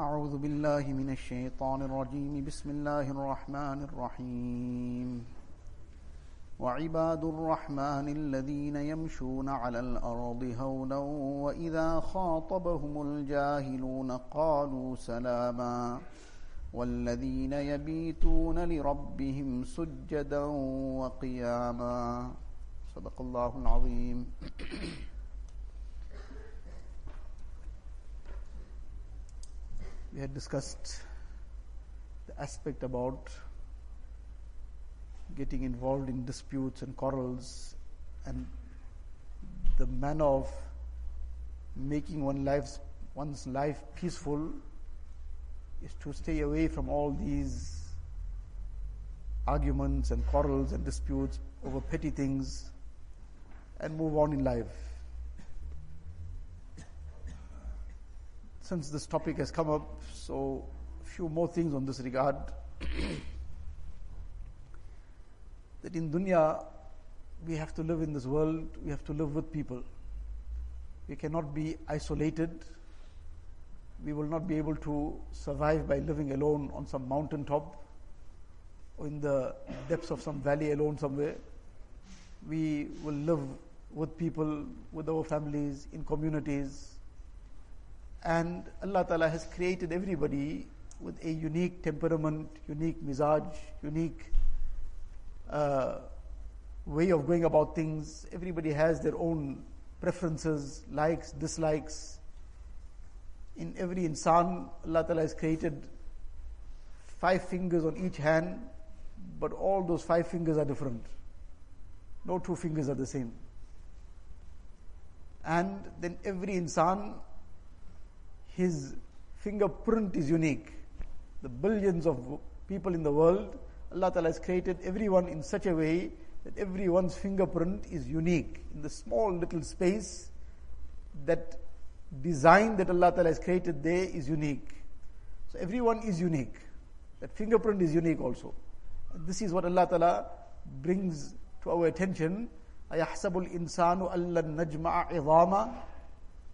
أعوذ بالله من الشيطان الرجيم. بسم الله الرحمن الرحيم. وعباد الرحمن الذين يمشون على الأرض هونا وإذا خاطبهم الجاهلون قالوا سلاما. والذين يبيتون لربهم سجدا وقياما. صدق الله العظيم. We had discussed the aspect about getting involved in disputes and quarrels and the manner of making one life, one's life peaceful is to stay away from all these arguments and quarrels and disputes over petty things and move on in life. Since this topic has come up, so a few more things on this regard. that in dunya, we have to live in this world, we have to live with people. We cannot be isolated. We will not be able to survive by living alone on some mountain top or in the depths of some valley alone somewhere. We will live with people, with our families, in communities. And Allah Ta'ala has created everybody with a unique temperament, unique mizaj, unique uh, way of going about things. Everybody has their own preferences, likes, dislikes. In every insan, Allah Ta'ala has created five fingers on each hand, but all those five fingers are different. No two fingers are the same. And then every insan, his fingerprint is unique. The billions of people in the world, Allah Ta'ala has created everyone in such a way that everyone's fingerprint is unique in the small little space that design that Allah Ta'ala has created there is unique. So everyone is unique. That fingerprint is unique also. And this is what Allah Ta'ala brings to our attention. أَيَحْسَبُ الْإِنسَانُ أَلَّن نَجْمَعَ عِظَامًا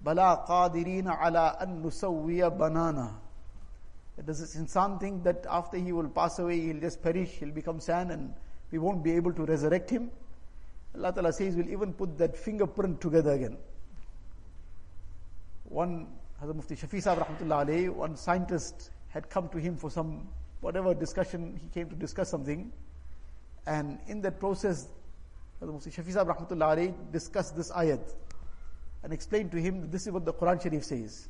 Bala qadirina ala an nusawwiya banana. Does this insan think that after he will pass away, he'll just perish, he'll become sand, and we won't be able to resurrect him? Allah Ta'ala says, we'll even put that fingerprint together again. One, Hazrat Mufti Shafi Sahib Rahmatullah one scientist had come to him for some, whatever discussion, he came to discuss something. And in that process, Hazrat Mufti Shafi Sahib Rahmatullah alayhi discussed this ayat and explained to him this is what the Quran Sharif says.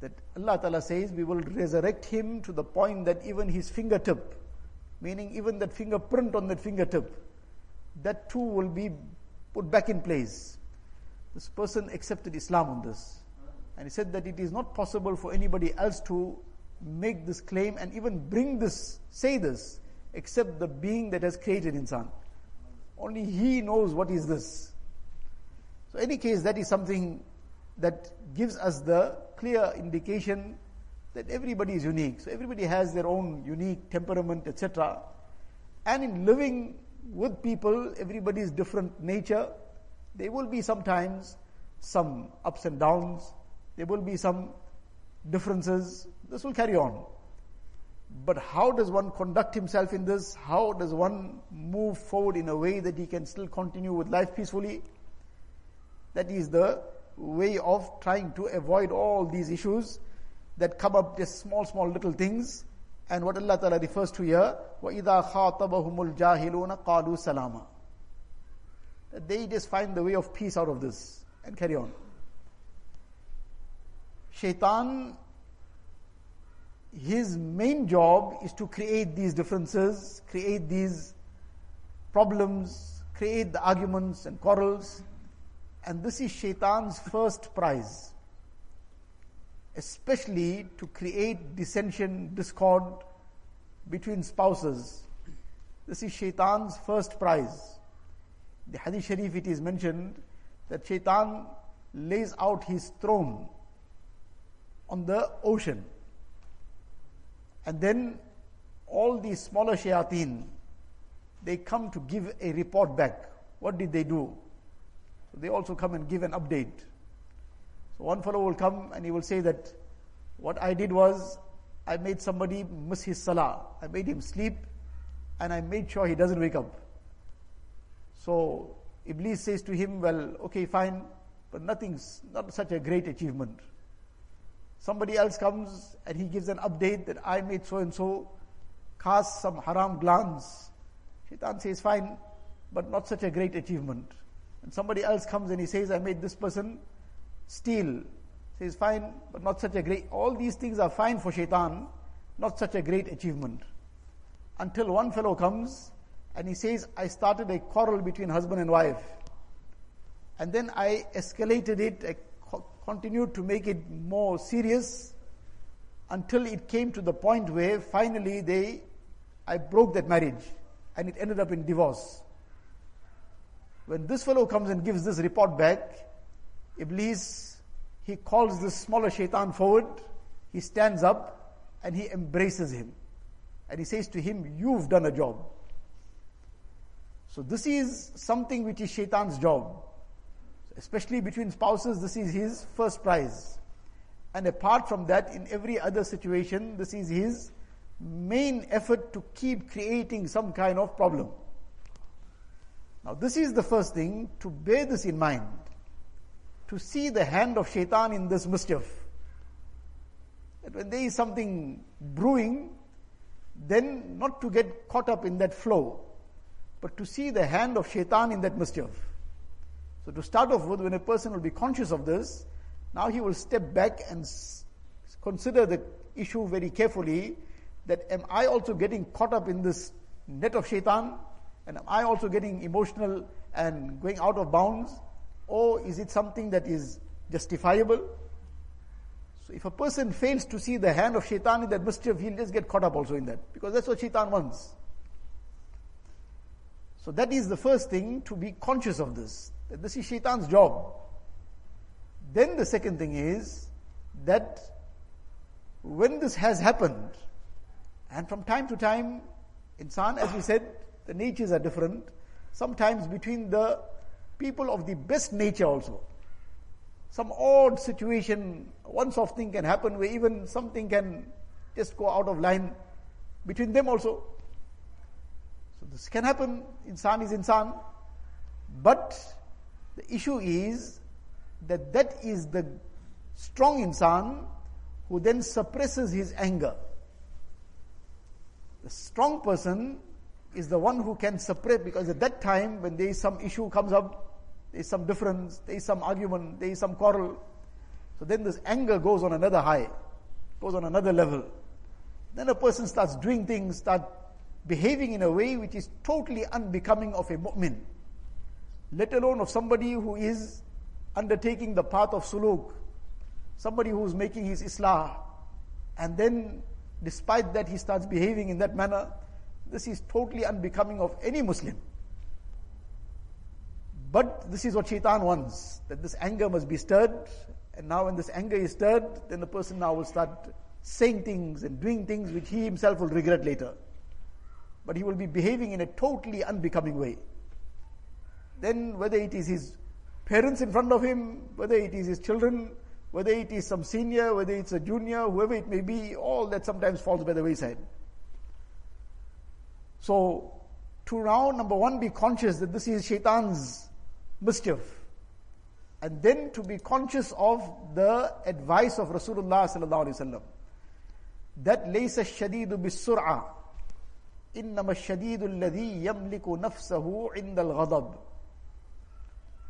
That Allah Ta'ala says we will resurrect him to the point that even his fingertip, meaning even that fingerprint on that fingertip, that too will be put back in place. This person accepted Islam on this. And he said that it is not possible for anybody else to make this claim and even bring this, say this, except the being that has created insan. Only he knows what is this. So, any case, that is something that gives us the clear indication that everybody is unique. So, everybody has their own unique temperament, etc. And in living with people, everybody is different nature. There will be sometimes some ups and downs. There will be some differences. This will carry on. But how does one conduct himself in this? How does one move forward in a way that he can still continue with life peacefully? That is the way of trying to avoid all these issues that come up just small, small little things. And what Allah Ta'ala refers to here, وَإِذَا خَاطَبَهُمُ الْجَاهِلُونَ قَالُوا سَلَامًا That they just find the way of peace out of this and carry on. Shaitan, his main job is to create these differences, create these problems, create the arguments and quarrels. and this is Shaitan's first prize. Especially to create dissension, discord between spouses. This is Shaitan's first prize. The Hadith Sharif it is mentioned that Shaitan lays out his throne on the ocean. And then all these smaller shayateen, they come to give a report back. What did they do? So they also come and give an update. So one fellow will come and he will say that what I did was, I made somebody miss his salah. I made him sleep and I made sure he doesn't wake up. So Iblis says to him, Well, okay, fine, but nothing's not such a great achievement. Somebody else comes and he gives an update that I made so and so cast some haram glance. Shaitan says, Fine, but not such a great achievement. And somebody else comes and he says, I made this person steal. Says, Fine, but not such a great. All these things are fine for shaitan, not such a great achievement. Until one fellow comes and he says, I started a quarrel between husband and wife. And then I escalated it, I continued to make it more serious until it came to the point where finally they, I broke that marriage and it ended up in divorce. When this fellow comes and gives this report back, Iblis, he calls this smaller shaitan forward, he stands up and he embraces him. And he says to him, You've done a job. So this is something which is shaitan's job. Especially between spouses, this is his first prize. And apart from that, in every other situation, this is his main effort to keep creating some kind of problem. Now, this is the first thing to bear this in mind, to see the hand of shaitan in this mischief. That when there is something brewing, then not to get caught up in that flow, but to see the hand of shaitan in that mischief. So to start off with, when a person will be conscious of this, now he will step back and consider the issue very carefully that am I also getting caught up in this net of shaitan? And am I also getting emotional and going out of bounds? Or is it something that is justifiable? So if a person fails to see the hand of shaitan in that mischief, he'll just get caught up also in that. Because that's what shaitan wants. So that is the first thing to be conscious of this. That this is shaitan's job. Then the second thing is that when this has happened, and from time to time, insan, as we said, the natures are different. Sometimes between the people of the best nature also. Some odd situation, one soft thing can happen where even something can just go out of line between them also. So this can happen, insan is insan. But the issue is that that is the strong insan who then suppresses his anger. The strong person is the one who can suppress because at that time when there is some issue comes up, there is some difference, there is some argument, there is some quarrel. So then this anger goes on another high, goes on another level. Then a person starts doing things, start behaving in a way which is totally unbecoming of a mu'min, let alone of somebody who is undertaking the path of suluk, somebody who is making his islah, and then despite that he starts behaving in that manner, this is totally unbecoming of any Muslim. But this is what shaitan wants, that this anger must be stirred, and now when this anger is stirred, then the person now will start saying things and doing things which he himself will regret later but he will be behaving in a totally unbecoming way. Then, whether it is his parents in front of him, whether it is his children, whether it is some senior, whether it's a junior, whoever it may be, all that sometimes falls by the wayside. So, to now, number one, be conscious that this is shaitan's mischief. And then to be conscious of the advice of Rasulullah sallallahu alaihi wasallam. That laysa shadidu bisur'a إنما الشديد الذي يملك نفسه عند الغضب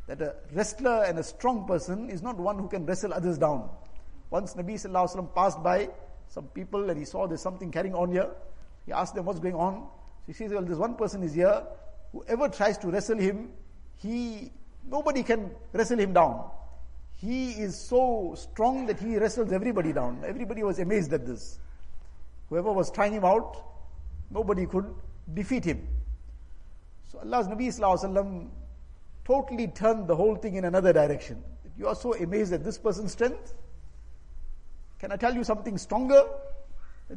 that a wrestler and a strong person is not one who can wrestle others down. Once Nabi Sallallahu Alaihi Wasallam passed by some people and he saw there's something carrying on here. He asked them what's going on. So he says, well, this one person is here. Whoever tries to wrestle him, he, nobody can wrestle him down. He is so strong that he wrestles everybody down. Everybody was amazed at this. Whoever was trying him out, Nobody could defeat him. So Allah's Nabi Sallallahu totally turned the whole thing in another direction. You are so amazed at this person's strength. Can I tell you something stronger?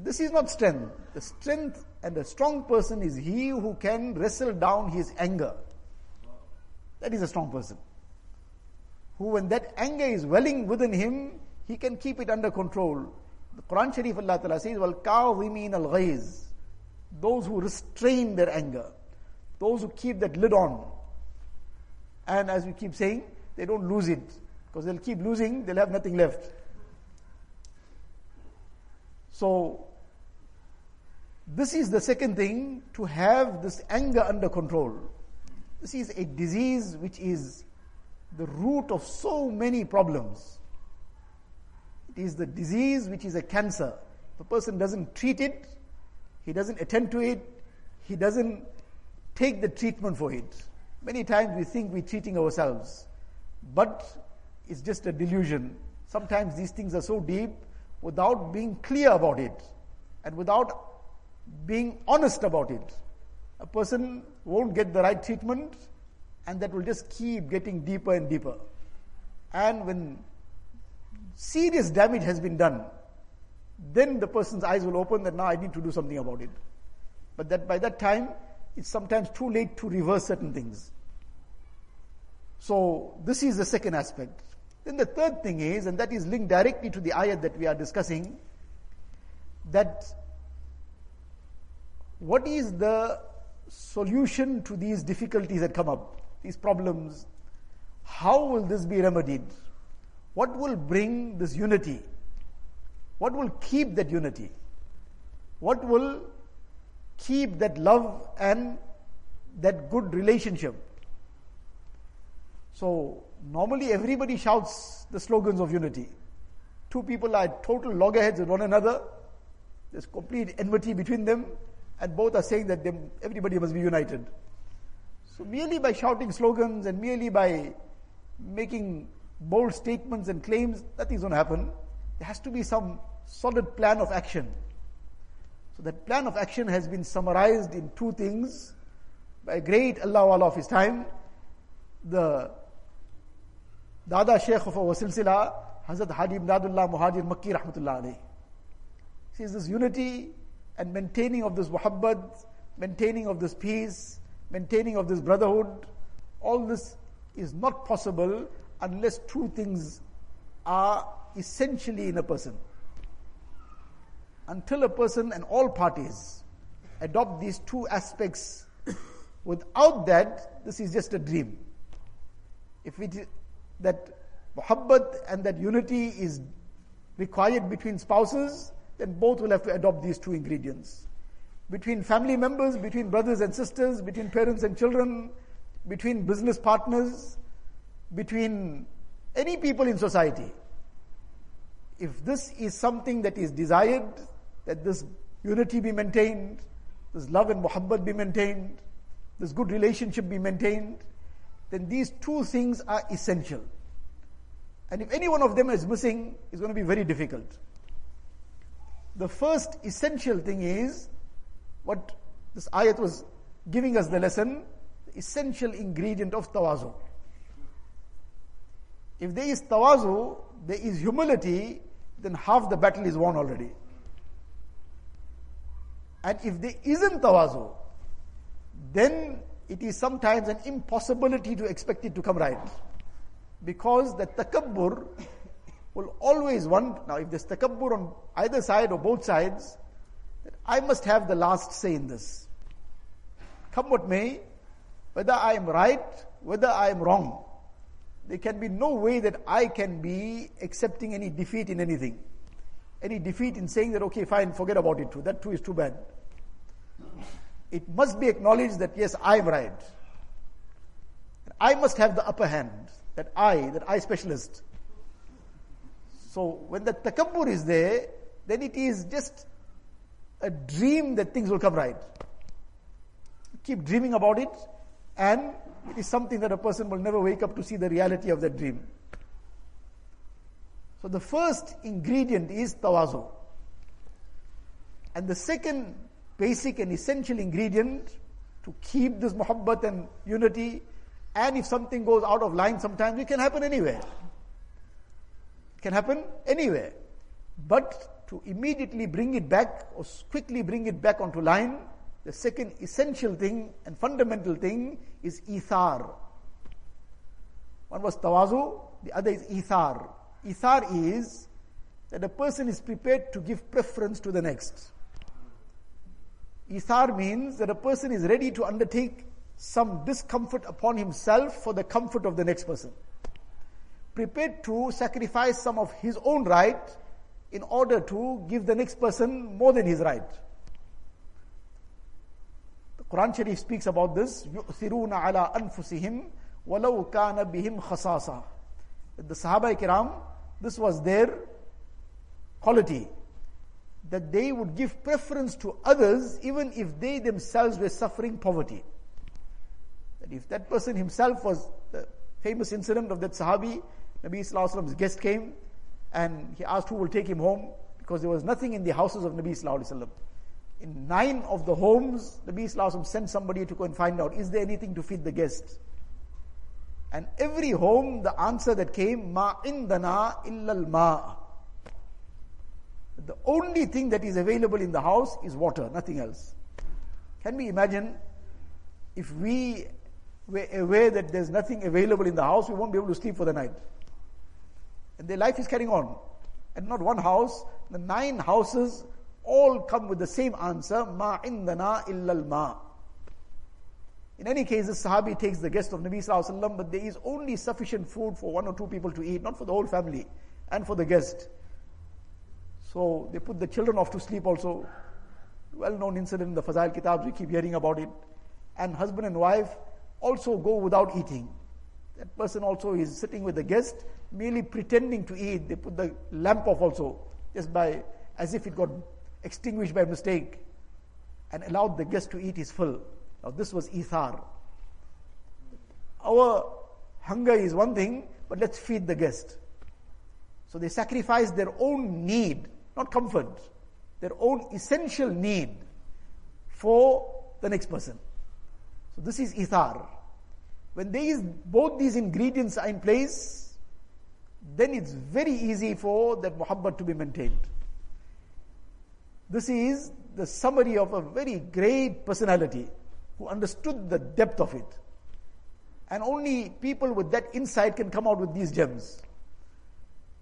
This is not strength. The strength and the strong person is he who can wrestle down his anger. That is a strong person. Who, when that anger is welling within him, he can keep it under control. The Quran Sharif Allah Ta'ala says, Wal kazimin al ghayz. Those who restrain their anger. Those who keep that lid on. And as we keep saying, they don't lose it. Because they'll keep losing, they'll have nothing left. So, this is the second thing to have this anger under control. This is a disease which is the root of so many problems. It is the disease which is a cancer. The person doesn't treat it, he doesn't attend to it, he doesn't take the treatment for it. Many times we think we're treating ourselves, but it's just a delusion. Sometimes these things are so deep without being clear about it and without being honest about it. A person won't get the right treatment and that will just keep getting deeper and deeper. And when serious damage has been done, then the person's eyes will open that now I need to do something about it. But that by that time, it's sometimes too late to reverse certain things. So this is the second aspect. Then the third thing is, and that is linked directly to the ayat that we are discussing, that what is the solution to these difficulties that come up, these problems? How will this be remedied? What will bring this unity? What will keep that unity? What will keep that love and that good relationship? So, normally everybody shouts the slogans of unity. Two people are total loggerheads with one another. There's complete enmity between them, and both are saying that they, everybody must be united. So, merely by shouting slogans and merely by making bold statements and claims, nothing's going to happen. There has to be some solid plan of action. So, that plan of action has been summarized in two things by great Allah of his time, the Dada Sheikh of our silsila, Hazrat Haji Imdadullah Muhajir Makki Rahmatullah alayhi. Says this unity and maintaining of this muhabbat, maintaining of this peace, maintaining of this brotherhood, all this is not possible unless two things are essentially in a person. Until a person and all parties adopt these two aspects, without that, this is just a dream. If it that muhabbat and that unity is required between spouses, then both will have to adopt these two ingredients. Between family members, between brothers and sisters, between parents and children, between business partners, between any people in society. If this is something that is desired, that this unity be maintained, this love and muhabbat be maintained, this good relationship be maintained, then these two things are essential. And if any one of them is missing, it's going to be very difficult. The first essential thing is what this ayat was giving us the lesson, the essential ingredient of tawazu. If there is tawazu, there is humility, then half the battle is won already. And if there isn't tawazu, then it is sometimes an impossibility to expect it to come right. Because the takabbur will always want, now if there's takabbur on either side or both sides, that I must have the last say in this. Come what may, whether I am right, whether I am wrong, there can be no way that I can be accepting any defeat in anything. Any defeat in saying that, okay, fine, forget about it too. That too is too bad it must be acknowledged that yes, I am right. I must have the upper hand. That I, that I specialist. So when the takabbur is there, then it is just a dream that things will come right. Keep dreaming about it, and it is something that a person will never wake up to see the reality of that dream. So the first ingredient is tawazu. And the second basic and essential ingredient to keep this muhabbat and unity. And if something goes out of line sometimes, it can happen anywhere. Can happen anywhere. But to immediately bring it back or quickly bring it back onto line, the second essential thing and fundamental thing is ithar. One was tawazu, the other is ithar. Ithar is that a person is prepared to give preference to the next. Ithar means that a person is ready to undertake some discomfort upon himself for the comfort of the next person Prepared to sacrifice some of his own right in order to give the next person more than his right. The Quran Sharif speaks about this. يُؤْثِرُونَ عَلَىٰ أَنفُسِهِمْ وَلَوْ كَانَ بِهِمْ خَصَاصًا The Sahaba Kiram, this was their quality that they would give preference to others even if they themselves were suffering poverty. That if that person himself was the famous incident of that Sahabi, Nabi Sallallahu guest came and he asked who will take him home because there was nothing in the houses of Nabi Sallallahu In nine of the homes, Nabi Sallallahu sent somebody to go and find out, is there anything to feed the guests? And every home, the answer that came, ma indana illal ma. The only thing that is available in the house is water, nothing else. Can we imagine if we were aware that there's nothing available in the house, we won't be able to sleep for the night. And their life is carrying on. And not one house, the nine houses all come with the same answer, ma indana illal ma. In any case, the Sahabi takes the guest of Nabi Sallallahu Alaihi Wasallam, but there is only sufficient food for one or two people to eat, not for the whole family, and for the guest. So they put the children off to sleep also. Well known incident in the Fazail Kitabs, we keep hearing about it. And husband and wife also go without eating. That person also is sitting with the guest, merely pretending to eat. They put the lamp off also, just by, as if it got extinguished by mistake, and allowed the guest to eat his full. Now this was ithar. Our hunger is one thing, but let's feed the guest. So they sacrifice their own need not comfort, their own essential need for the next person. So this is ithar. When there is both these ingredients are in place, then it's very easy for that muhabbat to be maintained. This is the summary of a very great personality who understood the depth of it. And only people with that insight can come out with these gems.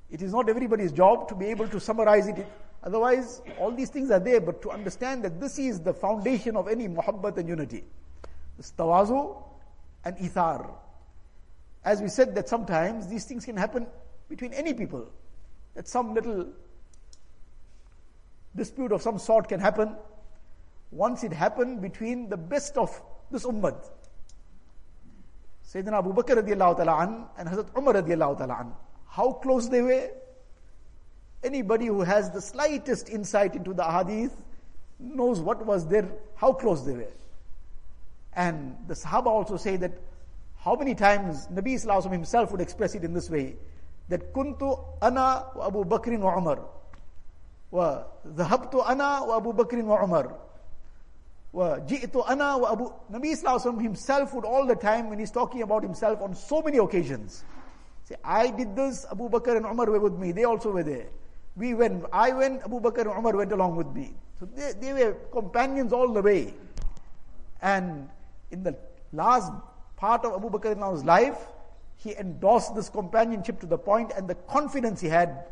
It is not everybody's job to be able to summarize it. Otherwise, all these things are there, but to understand that this is the foundation of any muhabbat and unity. This tawazu and ithar. As we said that sometimes these things can happen between any people. That some little dispute of some sort can happen. Once it happened between the best of this ummah. Sayyidina Abu Bakr radiallahu ta'ala and Hazrat Umar radiallahu ta'ala how close they were? Anybody who has the slightest insight into the hadith knows what was their, how close they were. And the Sahaba also say that how many times Nabi Sallallahu himself would express it in this way that kuntu ana wa Abu Bakr wa Umar wa dhahabtu ana wa Abu Bakr wa Umar wa ji'tu ana wa Abu Nabi Sallallahu himself would all the time when he's talking about himself on so many occasions Say, I did this, Abu Bakr and Umar were with me. They also were there. We went, I went, Abu Bakr and Umar went along with me. So they, they were companions all the way. And in the last part of Abu Bakr's life, he endorsed this companionship to the point and the confidence he had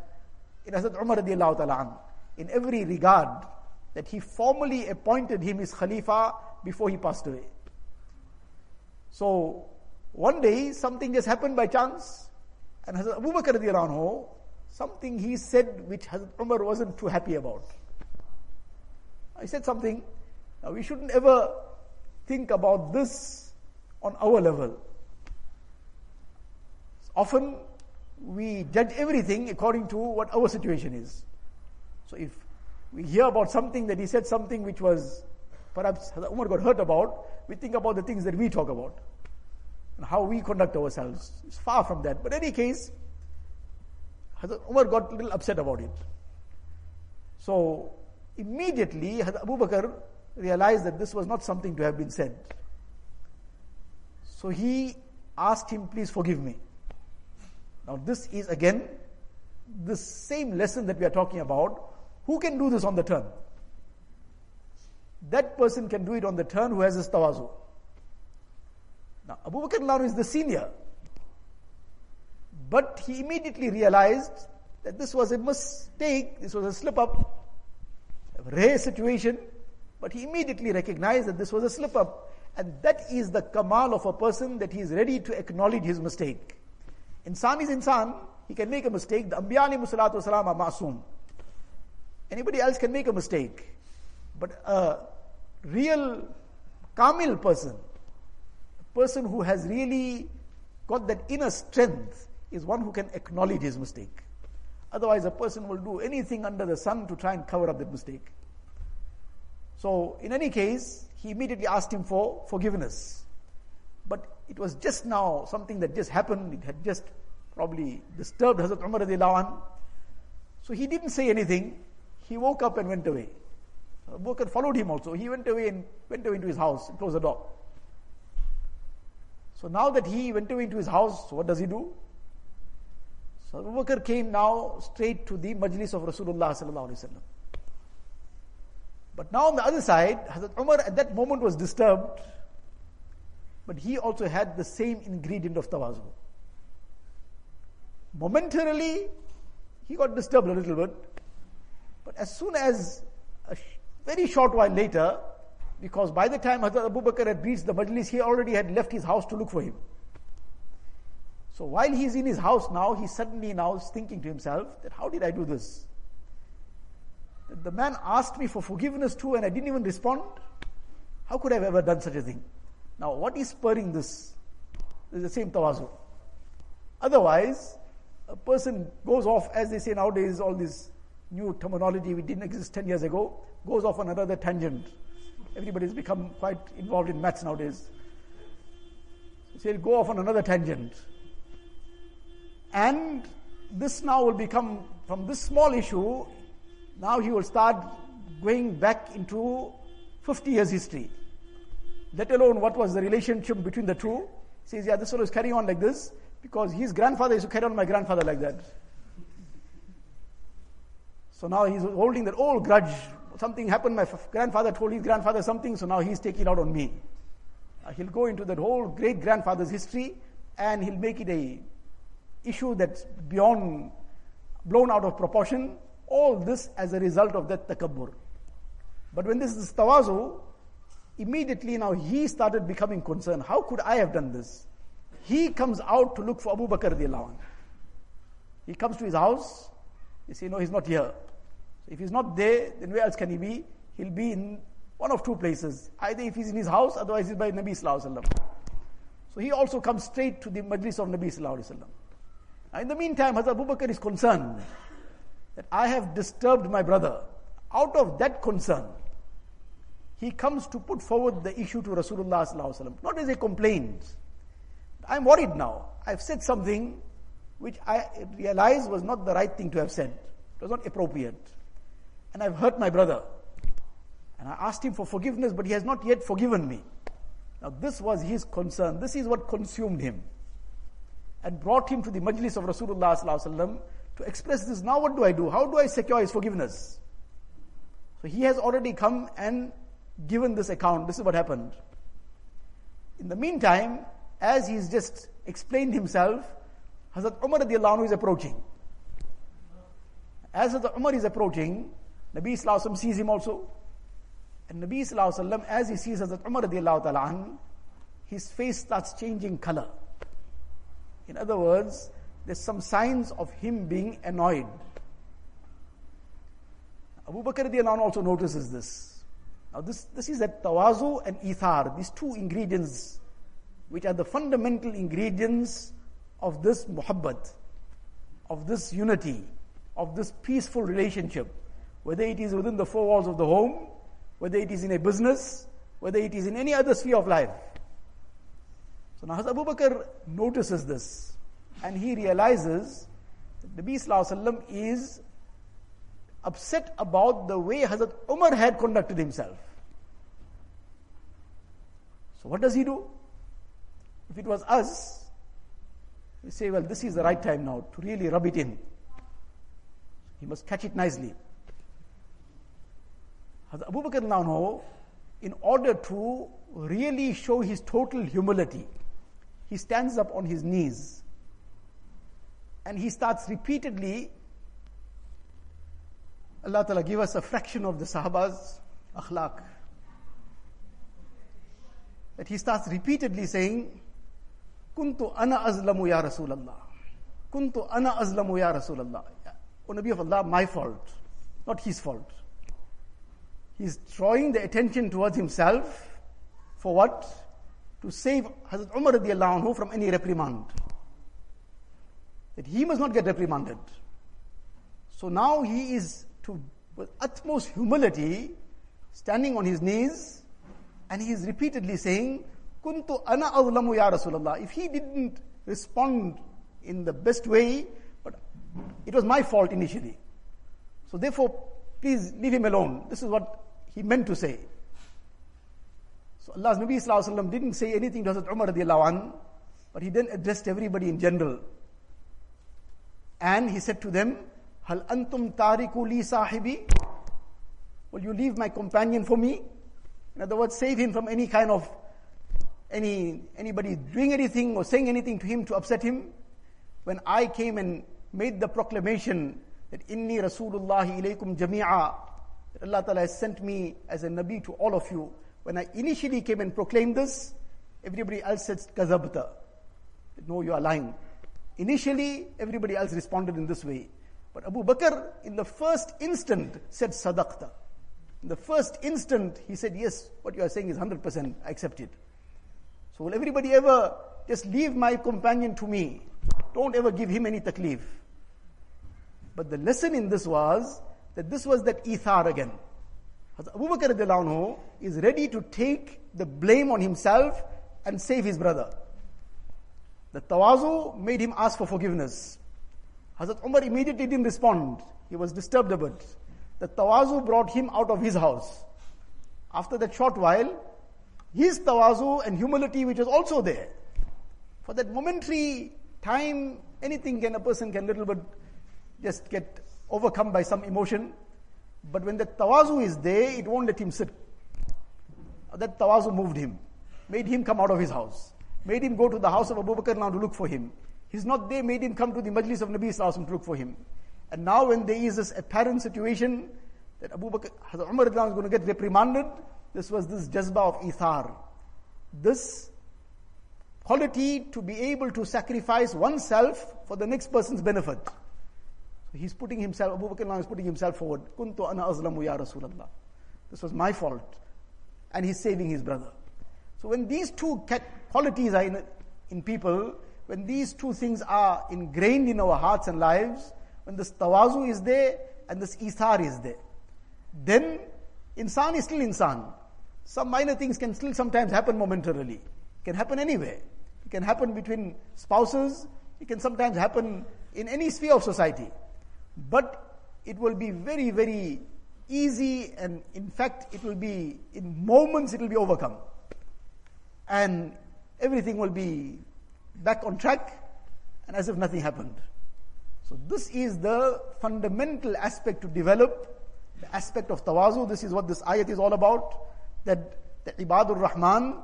in Hazrat Umar radiallahu ta'ala in every regard that he formally appointed him his Khalifa before he passed away. So one day something just happened by chance. And Hazrat Abu Bakr anhu, something he said which Hazrat Umar wasn't too happy about. I said something, now we shouldn't ever think about this on our level. Often we judge everything according to what our situation is. So if we hear about something that he said something which was perhaps Umar got hurt about, we think about the things that we talk about and how we conduct ourselves. It's far from that. But in any case, Hazrat Umar got a little upset about it. So immediately Hazrat Abu Bakr realized that this was not something to have been said. So he asked him, please forgive me. Now this is again the same lesson that we are talking about. Who can do this on the turn? That person can do it on the turn who has his tawazu. Now, Abu Bakr al is the senior. But he immediately realized that this was a mistake, this was a slip up, a rare situation, but he immediately recognized that this was a slip up. And that is the kamal of a person that he is ready to acknowledge his mistake. Insan is insan, he can make a mistake. The Anbiya wasalam are masoom. Anybody else can make a mistake. But a real kamil person, a person who has really got that inner strength, is one who can acknowledge his mistake. Otherwise, a person will do anything under the sun to try and cover up that mistake. So, in any case, he immediately asked him for forgiveness. But it was just now something that just happened, it had just probably disturbed Hazrat Umar radiallahu So he didn't say anything. He woke up and went away. Abu followed him also. He went away and went away into his house and closed the door. So now that he went away into his house, what does he do? So Abu Bakr came now straight to the majlis of Rasulullah. But now on the other side, Hazrat Umar at that moment was disturbed, but he also had the same ingredient of tawazu. Momentarily, he got disturbed a little bit, but as soon as a very short while later, because by the time Hazrat Abu Bakr had reached the majlis, he already had left his house to look for him. So while he's in his house now, he suddenly now is thinking to himself that how did I do this? The man asked me for forgiveness too and I didn't even respond. How could I have ever done such a thing? Now what is spurring this? It's the same tawazu. Otherwise, a person goes off, as they say nowadays, all this new terminology which didn't exist 10 years ago, goes off on another tangent. Everybody's become quite involved in maths nowadays. So he'll go off on another tangent. And this now will become, from this small issue, now he will start going back into 50 years history. Let alone what was the relationship between the two. He says, yeah, this fellow is carrying on like this because his grandfather used to carry on my grandfather like that. So now he's holding that old grudge. Something happened, my grandfather told his grandfather something, so now he's taking it out on me. Uh, he'll go into that whole great grandfather's history and he'll make it a issue that's beyond, blown out of proportion. All this as a result of that takabbur. But when this is tawazu, immediately now he started becoming concerned. How could I have done this? He comes out to look for Abu Bakr radiallahu He comes to his house. He say, no, he's not here. If he's not there, then where else can he be? He'll be in one of two places. Either if he's in his house, otherwise he's by Nabi Sallallahu Alaihi Wasallam. So he also comes straight to the majlis of Nabi Sallallahu Alaihi Wasallam. In the meantime, Hazrat Abu Bakr is concerned that I have disturbed my brother. Out of that concern, he comes to put forward the issue to Rasulullah not as a complaint. I'm worried now. I've said something which I realized was not the right thing to have said. It was not appropriate. And I've hurt my brother. And I asked him for forgiveness, but he has not yet forgiven me. Now, this was his concern. This is what consumed him and brought him to the majlis of Rasulullah to express this. Now what do I do? How do I secure his forgiveness? So he has already come and given this account. This is what happened. In the meantime, as he's just explained himself, Hazrat Umar is approaching. As Hazrat Umar is approaching, Nabi Sallallahu sees him also. And Nabi Sallallahu as he sees Hazrat Umar his face starts changing color. In other words, there's some signs of him being annoyed. Abu Bakr also notices this. Now this, this is that tawazu and ithar, these two ingredients, which are the fundamental ingredients of this muhabbat, of this unity, of this peaceful relationship, whether it is within the four walls of the home, whether it is in a business, whether it is in any other sphere of life. So now Abu Bakr notices this and he realizes that Nabi Sallallahu is upset about the way Hazrat Umar had conducted himself. So what does he do? If it was us, we say, well, this is the right time now to really rub it in. He must catch it nicely. Hazrat Abu Bakr now, in order to really show his total humility, he stands up on his knees and he starts repeatedly Allah Ta'ala give us a fraction of the Sahaba's akhlaq. That he starts repeatedly saying, Kuntu ana azlamu ya Rasulallah. Kuntu ana azlamu ya Rasulallah. O Nabi of Allah, my fault, not his fault. He's drawing the attention towards himself for what? To save Hazrat Umar anhu from any reprimand. That he must not get reprimanded. So now he is to, with utmost humility, standing on his knees, and he is repeatedly saying, Kuntu ana azlamu ya Rasulullah. If he didn't respond in the best way, but it was my fault initially. So therefore, please leave him alone. This is what he meant to say. So Allah's Nabi Sallallahu didn't say anything to Hazrat Umar radiallahu but he then addressed everybody in general. And he said to them, Hal antum tariku li sahibi? Will you leave my companion for me? In other words, save him from any kind of any anybody doing anything or saying anything to him to upset him. When I came and made the proclamation that inni Rasulullah ilaykum jami'a, that Allah Ta'ala has sent me as a Nabi to all of you. When I initially came and proclaimed this, everybody else said kazabta. No, you are lying. Initially, everybody else responded in this way. But Abu Bakr, in the first instant, said sadaqta. In the first instant, he said, Yes, what you are saying is 100%, I accept it. So, will everybody ever just leave my companion to me? Don't ever give him any taklif. But the lesson in this was that this was that ithar again. Abu Bakr is ready to take the blame on himself and save his brother. The tawazu made him ask for forgiveness. Hazrat Umar immediately didn't respond. He was disturbed a bit. The tawazu brought him out of his house. After that short while, his tawazu and humility, which was also there, for that momentary time, anything can, a person can little bit just get overcome by some emotion. But when the tawazu is there, it won't let him sit. That tawazu moved him, made him come out of his house, made him go to the house of Abu Bakr now to look for him. He's not there, made him come to the majlis of Nabi Sallallahu to look for him. And now when there is this apparent situation that Abu Bakr, Hazrat Umar is going to get reprimanded, this was this jazba of ithar. This quality to be able to sacrifice oneself for the next person's benefit. So he's putting himself, Abu Bakr is putting himself forward. Kuntu ana azlamu ya Rasulallah. This was my fault. And he's saving his brother. So when these two qualities are in, in people, when these two things are ingrained in our hearts and lives, when this tawazu is there and this ithar is there, then insan is still insan. Some minor things can still sometimes happen momentarily. It can happen anywhere. It can happen between spouses. It can sometimes happen in any sphere of society. But it will be very, very easy and in fact it will be, in moments it will be overcome And everything will be back on track and as if nothing happened. So this is the fundamental aspect to develop, the aspect of tawazu. This is what this ayat is all about. That the ibadur rahman,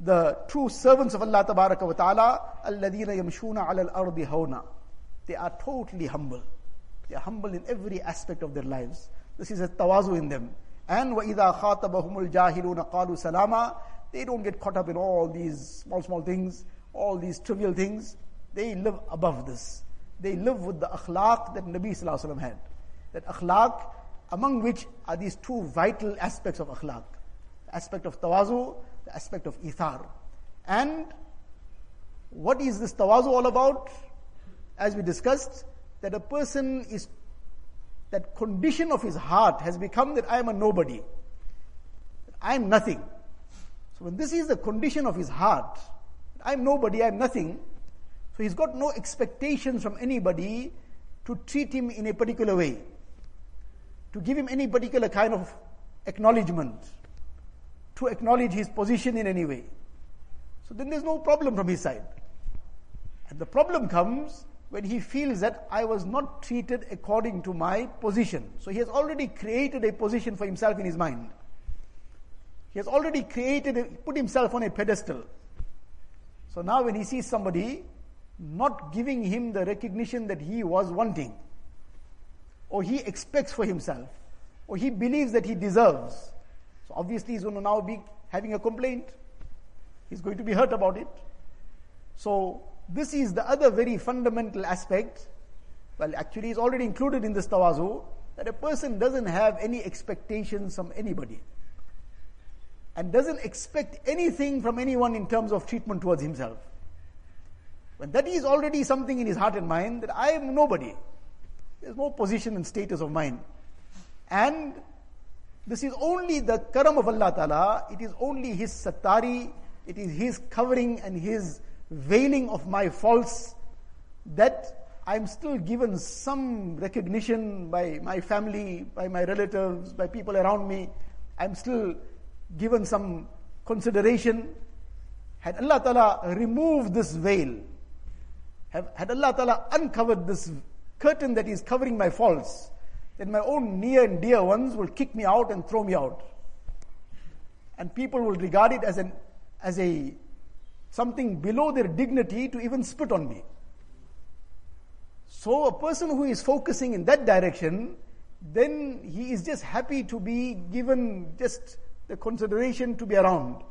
the true servants of Allah tabaraka wa ta'ala, alladhina yamshuna ala al-ardi hawna. They are totally humble. They are humble in every aspect of their lives. This is a tawazu in them. And وَإِذَا خَاطَبَهُمُ الْجَاهِلُونَ قَالُوا سَلَامًا They don't get caught up in all these small, small things all these trivial things, they live above this. They live with the akhlaq that Nabi Sallallahu had. That akhlaq, among which are these two vital aspects of akhlaq. The aspect of tawazu, the aspect of ithar. And what is this tawazu all about? As we discussed, that a person is, that condition of his heart has become that I am a nobody. I am nothing. So when this is the condition of his heart, I'm nobody, I'm nothing. So he's got no expectations from anybody to treat him in a particular way, to give him any particular kind of acknowledgement, to acknowledge his position in any way. So then there's no problem from his side. And the problem comes when he feels that I was not treated according to my position. So he has already created a position for himself in his mind. He has already created, put himself on a pedestal. So now when he sees somebody not giving him the recognition that he was wanting, or he expects for himself, or he believes that he deserves. So obviously he's going to now be having a complaint. He's going to be hurt about it. So this is the other very fundamental aspect. Well, actually, it's already included in this tawazu that a person doesn't have any expectations from anybody and doesn't expect anything from anyone in terms of treatment towards himself. When that is already something in his heart and mind that I am nobody. There's no position and status of mine. And this is only the karam of Allah Ta'ala, it is only His satari, it is His covering and His veiling of my faults that I'm still given some recognition by my family, by my relatives, by people around me. I'm still given some consideration. Had Allah Ta'ala removed this veil, had Allah Ta'ala uncovered this curtain that is covering my faults, then my own near and dear ones will kick me out and throw me out. And people will regard it as an as a something below their dignity to even spit on me. So, a person who is focusing in that direction, then he is just happy to be given just the consideration to be around.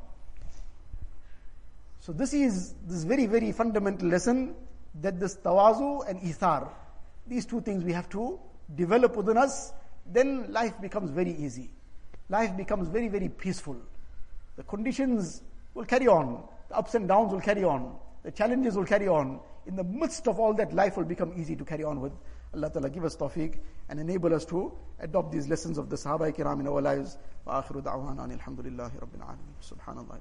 So, this is this very, very fundamental lesson that this tawazu and ithar, these two things we have to develop within us, then life becomes very easy. Life becomes very, very peaceful. The conditions will carry on. The ups and downs will carry on. The challenges will carry on. In the midst of all that, life will become easy to carry on with. Allah Ta'ala give us tawfiq and enable us to adopt these lessons of the Sahaba kiram in our lives. وآخر دعوانا الحمد لله رب العالمين سبحان الله